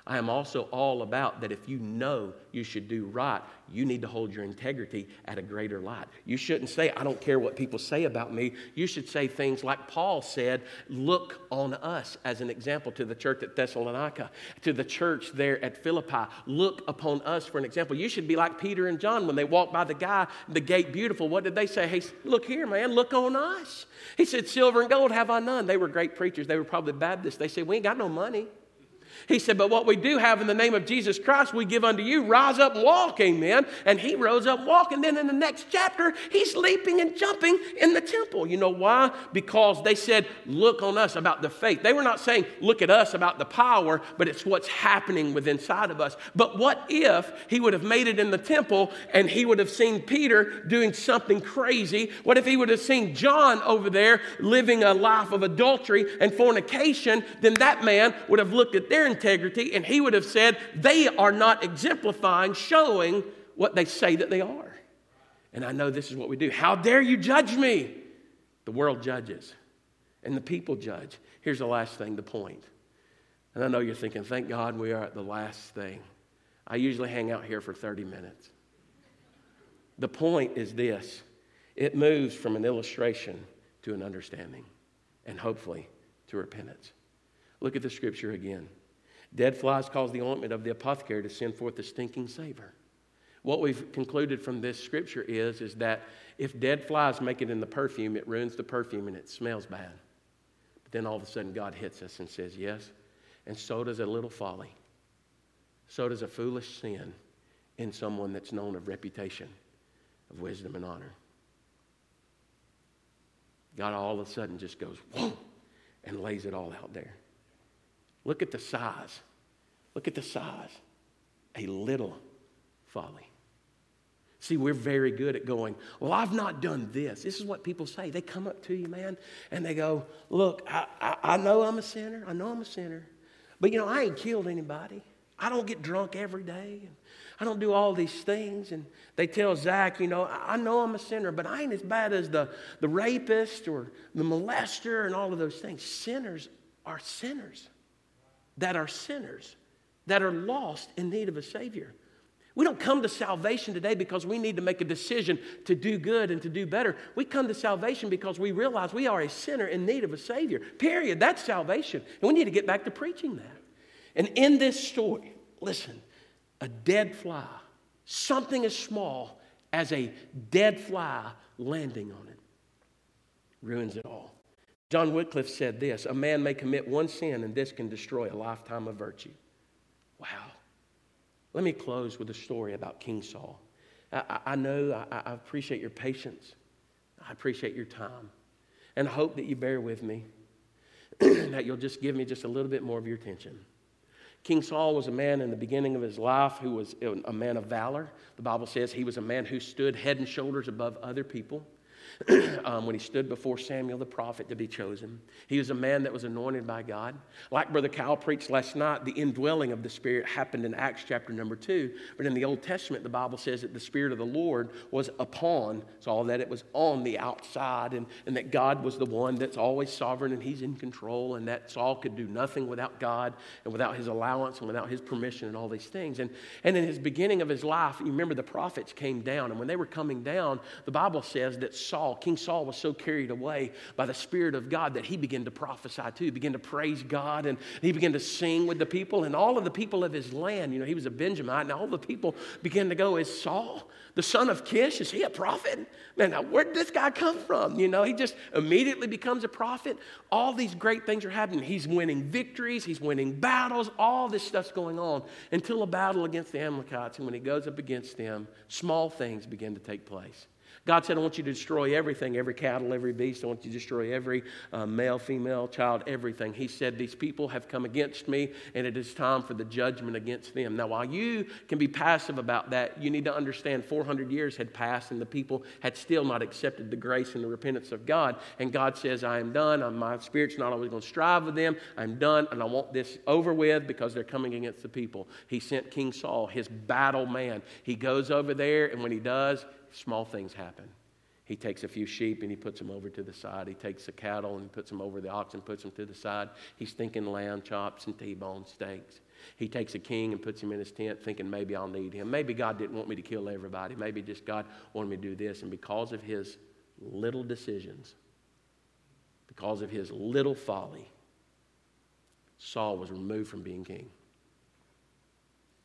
I am also all about that if you know you should do right, you need to hold your integrity at a greater light. You shouldn't say, I don't care what people say about me. You should say things like Paul said, look on us as an example to the church at Thessalonica, to the church there at Philippi. Look upon us for an example. You should be like Peter and John when they walked by the guy, the gate beautiful. What did they say? Hey, look here, man, look on us. He said, Silver and gold have I none. They were great preachers. They were probably Baptists. They said, We ain't got no money. He said, But what we do have in the name of Jesus Christ, we give unto you. Rise up and walk, amen. And he rose up. And then in the next chapter, he's leaping and jumping in the temple. You know why? Because they said, Look on us about the faith. They were not saying, Look at us about the power, but it's what's happening within inside of us. But what if he would have made it in the temple and he would have seen Peter doing something crazy? What if he would have seen John over there living a life of adultery and fornication? Then that man would have looked at their integrity, and he would have said, They are not exemplifying, showing what they say that they are. And I know this is what we do. How dare you judge me? The world judges, and the people judge. Here's the last thing the point. And I know you're thinking, Thank God we are at the last thing. I usually hang out here for 30 minutes. The point is this it moves from an illustration to an understanding, and hopefully to repentance. Look at the scripture again. Dead flies cause the ointment of the apothecary to send forth a stinking savor. What we've concluded from this scripture is, is that if dead flies make it in the perfume, it ruins the perfume and it smells bad. But then all of a sudden, God hits us and says, Yes, and so does a little folly. So does a foolish sin in someone that's known of reputation, of wisdom and honor. God all of a sudden just goes, whoa, and lays it all out there. Look at the size. Look at the size. A little folly. See, we're very good at going, Well, I've not done this. This is what people say. They come up to you, man, and they go, Look, I, I, I know I'm a sinner. I know I'm a sinner. But, you know, I ain't killed anybody. I don't get drunk every day. I don't do all these things. And they tell Zach, you know, I know I'm a sinner, but I ain't as bad as the, the rapist or the molester and all of those things. Sinners are sinners that are sinners, that are lost in need of a Savior. We don't come to salvation today because we need to make a decision to do good and to do better. We come to salvation because we realize we are a sinner in need of a Savior. Period. That's salvation. And we need to get back to preaching that. And in this story, listen, a dead fly, something as small as a dead fly landing on it. Ruins it all. John Wycliffe said this A man may commit one sin, and this can destroy a lifetime of virtue. Wow. Let me close with a story about King Saul. I, I know, I, I appreciate your patience, I appreciate your time, and I hope that you bear with me, that you'll just give me just a little bit more of your attention. King Saul was a man in the beginning of his life who was a man of valor. The Bible says he was a man who stood head and shoulders above other people. um, when he stood before Samuel the prophet to be chosen. He was a man that was anointed by God. Like Brother Kyle preached last night, the indwelling of the Spirit happened in Acts chapter number two. But in the Old Testament, the Bible says that the Spirit of the Lord was upon Saul, that it was on the outside, and, and that God was the one that's always sovereign and he's in control, and that Saul could do nothing without God and without his allowance and without his permission and all these things. And, and in his beginning of his life, you remember the prophets came down, and when they were coming down, the Bible says that Saul Saul, King Saul was so carried away by the Spirit of God that he began to prophesy too, he began to praise God, and he began to sing with the people. And all of the people of his land, you know, he was a Benjamite, and all the people began to go, Is Saul, the son of Kish, is he a prophet? Man, now where did this guy come from? You know, he just immediately becomes a prophet. All these great things are happening. He's winning victories, he's winning battles, all this stuff's going on until a battle against the Amalekites. And when he goes up against them, small things begin to take place. God said, I want you to destroy everything, every cattle, every beast. I want you to destroy every uh, male, female, child, everything. He said, These people have come against me, and it is time for the judgment against them. Now, while you can be passive about that, you need to understand 400 years had passed, and the people had still not accepted the grace and the repentance of God. And God says, I am done. I'm, my spirit's not always going to strive with them. I'm done, and I want this over with because they're coming against the people. He sent King Saul, his battle man. He goes over there, and when he does, small things happen. He takes a few sheep and he puts them over to the side. He takes the cattle and he puts them over the oxen, and puts them to the side. He's thinking lamb chops and T-bone steaks. He takes a king and puts him in his tent, thinking maybe I'll need him. Maybe God didn't want me to kill everybody. Maybe just God wanted me to do this. And because of his little decisions, because of his little folly, Saul was removed from being king.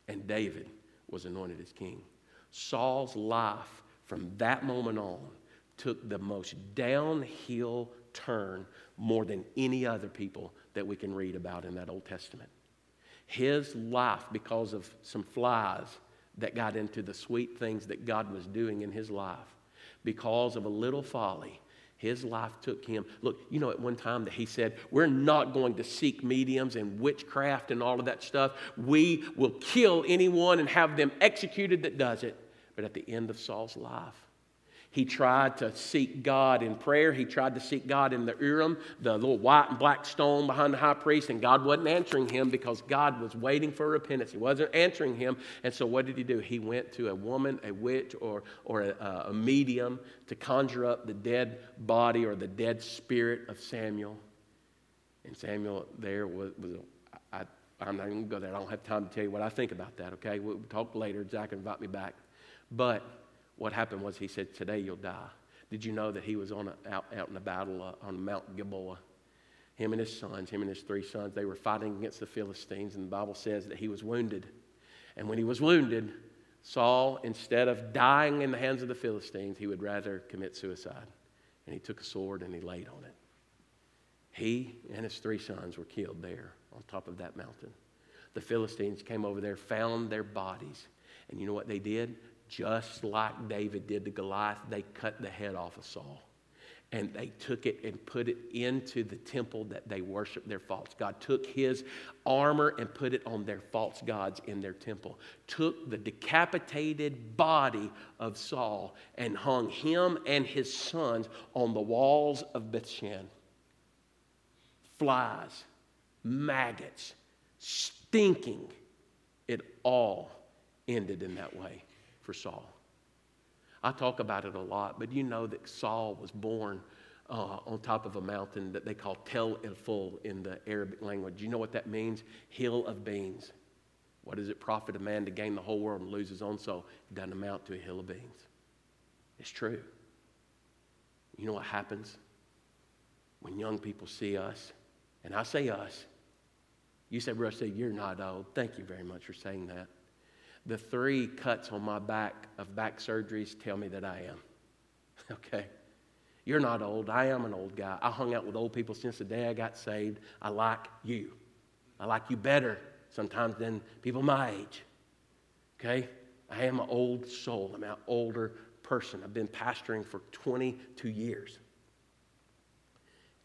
And David was anointed as king. Saul's life from that moment on, took the most downhill turn more than any other people that we can read about in that Old Testament. His life, because of some flies that got into the sweet things that God was doing in his life, because of a little folly, his life took him. Look, you know, at one time that he said, We're not going to seek mediums and witchcraft and all of that stuff. We will kill anyone and have them executed that does it. But at the end of Saul's life, he tried to seek God in prayer. He tried to seek God in the Urim, the little white and black stone behind the high priest, and God wasn't answering him because God was waiting for repentance. He wasn't answering him. And so, what did he do? He went to a woman, a witch, or, or a, a medium to conjure up the dead body or the dead spirit of Samuel. And Samuel there was, was I, I'm not going to go there. I don't have time to tell you what I think about that, okay? We'll talk later. Zach invite me back. But what happened was he said, Today you'll die. Did you know that he was on a, out, out in a battle uh, on Mount Gilboa? Him and his sons, him and his three sons, they were fighting against the Philistines, and the Bible says that he was wounded. And when he was wounded, Saul, instead of dying in the hands of the Philistines, he would rather commit suicide. And he took a sword and he laid on it. He and his three sons were killed there on top of that mountain. The Philistines came over there, found their bodies, and you know what they did? Just like David did to Goliath, they cut the head off of Saul. And they took it and put it into the temple that they worshiped their false God. Took his armor and put it on their false gods in their temple. Took the decapitated body of Saul and hung him and his sons on the walls of Bethshan. Flies, maggots, stinking. It all ended in that way for Saul. I talk about it a lot, but you know that Saul was born uh, on top of a mountain that they call Tel El Ful in the Arabic language. You know what that means? Hill of beans. What does it profit a man to gain the whole world and lose his own soul? It doesn't amount to a hill of beans. It's true. You know what happens when young people see us? And I say us. You said, Rusty, you're not old. Thank you very much for saying that. The three cuts on my back of back surgeries tell me that I am. Okay? You're not old. I am an old guy. I hung out with old people since the day I got saved. I like you. I like you better sometimes than people my age. Okay? I am an old soul. I'm an older person. I've been pastoring for 22 years.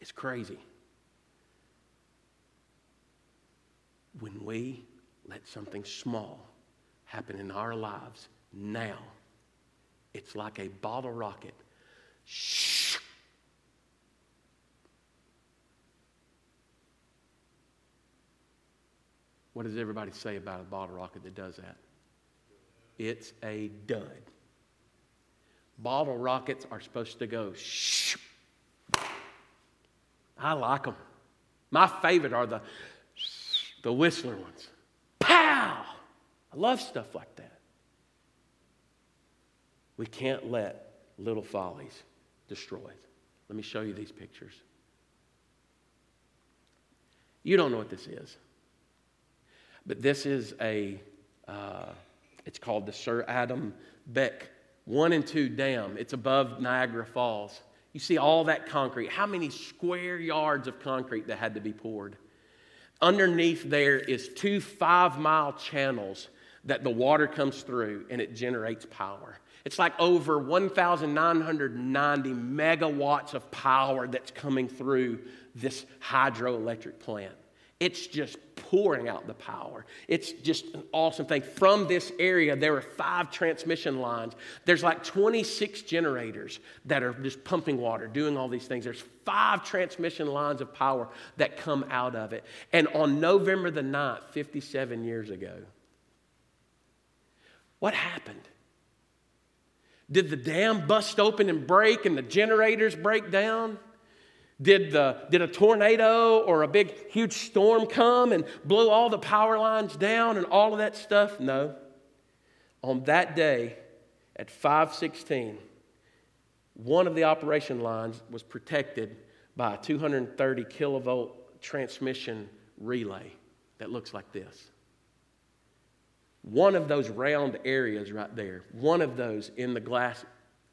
It's crazy. When we let something small happen in our lives now, it's like a bottle rocket. Shh. What does everybody say about a bottle rocket that does that? It's a dud. Bottle rockets are supposed to go shh. I like them. My favorite are the the whistler ones. Pow! I love stuff like that. We can't let little follies destroy it. Let me show you these pictures. You don't know what this is, but this is a, uh, it's called the Sir Adam Beck 1 and 2 Dam. It's above Niagara Falls. You see all that concrete. How many square yards of concrete that had to be poured? Underneath there is two five mile channels that the water comes through and it generates power. It's like over 1,990 megawatts of power that's coming through this hydroelectric plant. It's just pouring out the power. It's just an awesome thing. From this area, there are five transmission lines. There's like 26 generators that are just pumping water, doing all these things. There's five transmission lines of power that come out of it. And on November the 9th, 57 years ago, what happened? Did the dam bust open and break and the generators break down? Did, the, did a tornado or a big, huge storm come and blow all the power lines down and all of that stuff? No. On that day at 516, one of the operation lines was protected by a 230 kilovolt transmission relay that looks like this. One of those round areas right there, one of those in the glass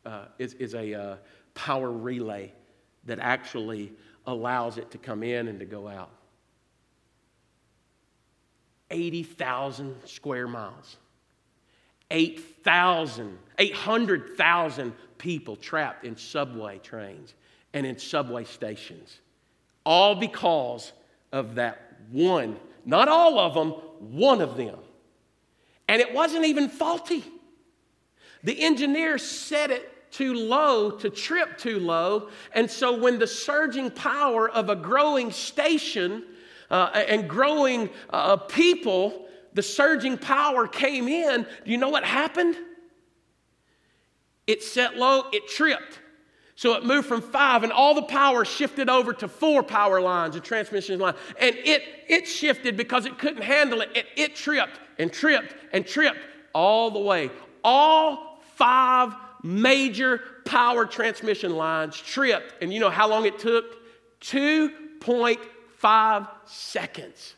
uh, is, is a uh, power relay that actually allows it to come in and to go out. 80,000 square miles. 8,000, 800,000 people trapped in subway trains and in subway stations. All because of that one, not all of them, one of them. And it wasn't even faulty. The engineer set it too low to trip too low. And so, when the surging power of a growing station uh, and growing uh, people, the surging power came in, do you know what happened? It set low, it tripped. So it moved from five, and all the power shifted over to four power lines, a transmission line. And it, it shifted because it couldn't handle it. it. It tripped and tripped and tripped all the way. All five major power transmission lines tripped. And you know how long it took? 2.5 seconds.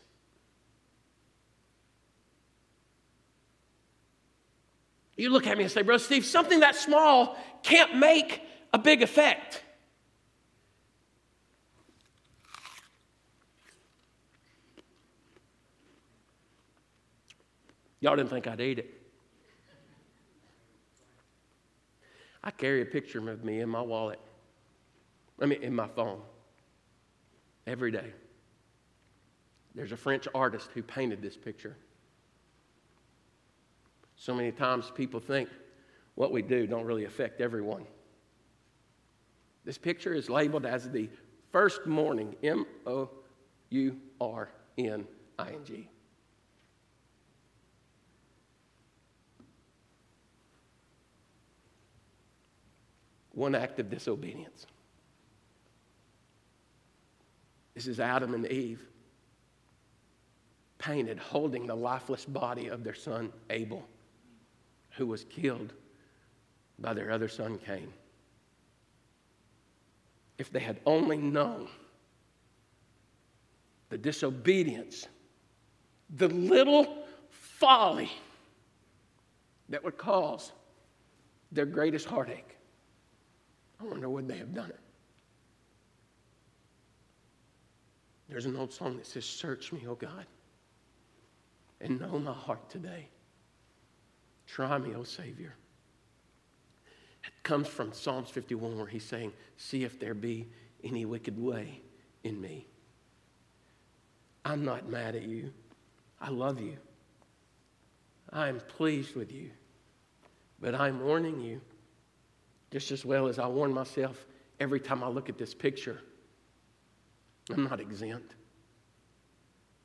You look at me and say, Bro, Steve, something that small can't make a big effect. Y'all didn't think I'd eat it. I carry a picture of me in my wallet, I mean, in my phone, every day. There's a French artist who painted this picture. So many times people think what we do don't really affect everyone. This picture is labeled as the first morning, M O U R N I N G. one act of disobedience. This is Adam and Eve painted holding the lifeless body of their son Abel, who was killed by their other son Cain. If they had only known the disobedience, the little folly that would cause their greatest heartache I wonder would they have done it? There's an old song that says, Search me, O God, and know my heart today. Try me, O Savior. It comes from Psalms 51, where he's saying, See if there be any wicked way in me. I'm not mad at you. I love you. I am pleased with you. But I'm warning you, just as well as I warn myself every time I look at this picture. I'm not exempt.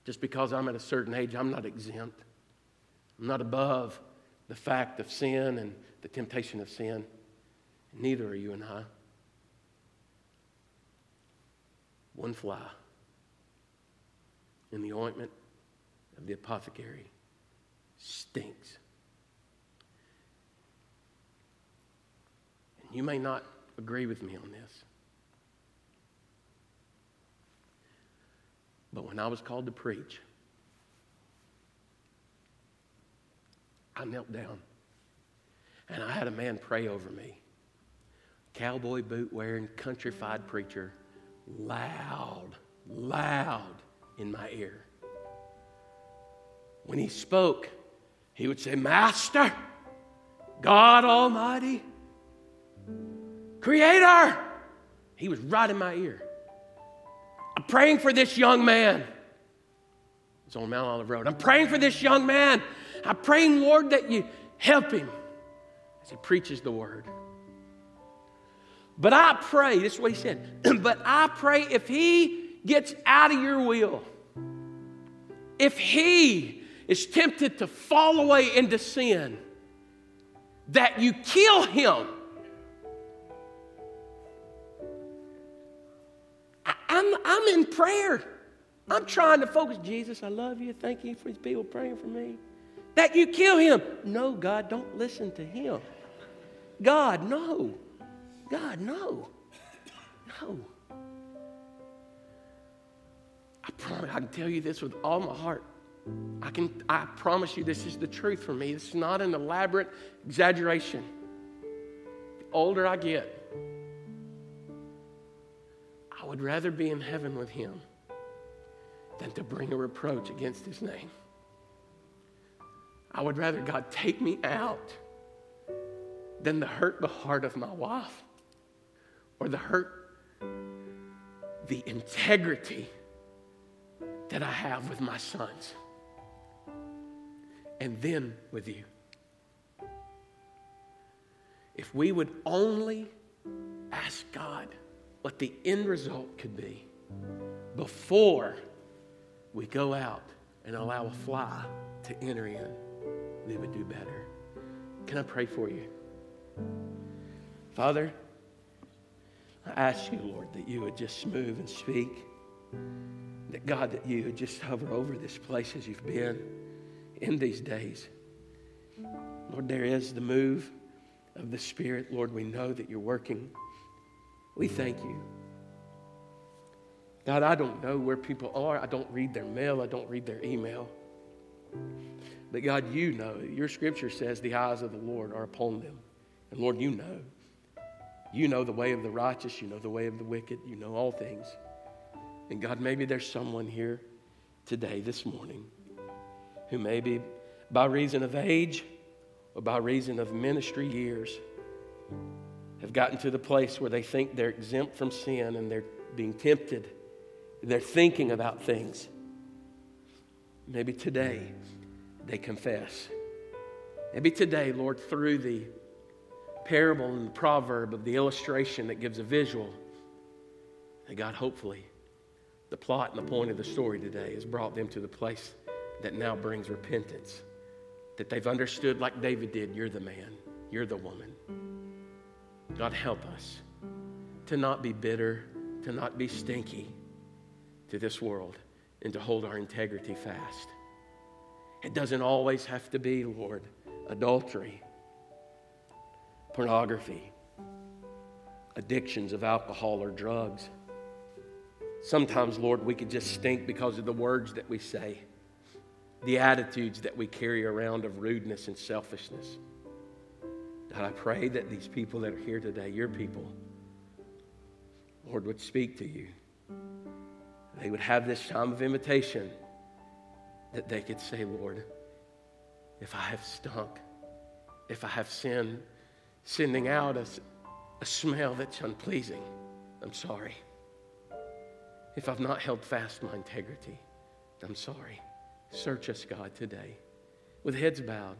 Just because I'm at a certain age, I'm not exempt. I'm not above the fact of sin and the temptation of sin. Neither are you and I. One fly in the ointment of the apothecary stinks. And you may not agree with me on this. But when I was called to preach, I knelt down and I had a man pray over me. Cowboy boot wearing, countrified preacher, loud, loud in my ear. When he spoke, he would say, Master, God Almighty, Creator. He was right in my ear. I'm praying for this young man. It's on Mount Olive Road. I'm praying for this young man. I'm praying, Lord, that you help him as he preaches the word. But I pray, this is what he said, but I pray if he gets out of your will, if he is tempted to fall away into sin, that you kill him I'm, I'm in prayer. I'm trying to focus. Jesus, I love you. Thank you for these people praying for me. That you kill him. No, God, don't listen to him. God, no. God, no. No. I promise, I can tell you this with all my heart. I can I promise you this is the truth for me. This is not an elaborate exaggeration. The older I get, I would rather be in heaven with him than to bring a reproach against his name. I would rather God take me out than to hurt the heart of my wife or the hurt the integrity that I have with my sons and then with you. If we would only ask God what the end result could be before we go out and allow a fly to enter in, we would do better. Can I pray for you? Father, I ask you, Lord, that you would just move and speak. That God, that you would just hover over this place as you've been in these days. Lord, there is the move of the Spirit. Lord, we know that you're working. We thank you. God, I don't know where people are. I don't read their mail. I don't read their email. But God, you know. Your scripture says the eyes of the Lord are upon them. And Lord, you know. You know the way of the righteous. You know the way of the wicked. You know all things. And God, maybe there's someone here today, this morning, who maybe by reason of age or by reason of ministry years, have gotten to the place where they think they're exempt from sin and they're being tempted. They're thinking about things. Maybe today they confess. Maybe today, Lord, through the parable and the proverb of the illustration that gives a visual, that God, hopefully, the plot and the point of the story today has brought them to the place that now brings repentance. That they've understood, like David did, you're the man, you're the woman. God, help us to not be bitter, to not be stinky to this world, and to hold our integrity fast. It doesn't always have to be, Lord, adultery, pornography, addictions of alcohol or drugs. Sometimes, Lord, we could just stink because of the words that we say, the attitudes that we carry around of rudeness and selfishness. God, I pray that these people that are here today, your people, Lord would speak to you. They would have this time of invitation that they could say, Lord, if I have stunk, if I have sinned, sending out a, a smell that's unpleasing, I'm sorry. If I've not held fast my integrity, I'm sorry. Search us, God, today with heads bowed.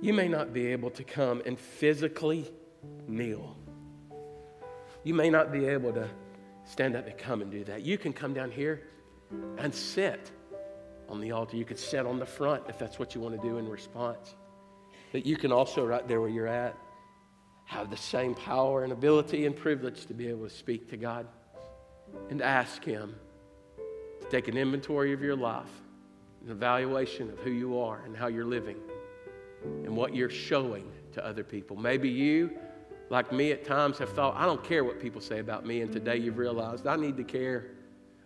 You may not be able to come and physically kneel. You may not be able to stand up and come and do that. You can come down here and sit on the altar. You could sit on the front if that's what you want to do in response. But you can also, right there where you're at, have the same power and ability and privilege to be able to speak to God and ask Him to take an inventory of your life, an evaluation of who you are and how you're living and what you're showing to other people. Maybe you, like me at times, have thought, I don't care what people say about me, and today you've realized I need to care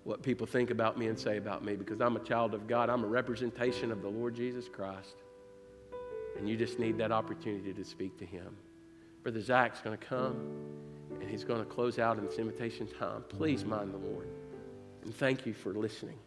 what people think about me and say about me because I'm a child of God. I'm a representation of the Lord Jesus Christ. And you just need that opportunity to speak to Him. Brother Zach's going to come and he's going to close out in this invitation time. Please mind the Lord. And thank you for listening.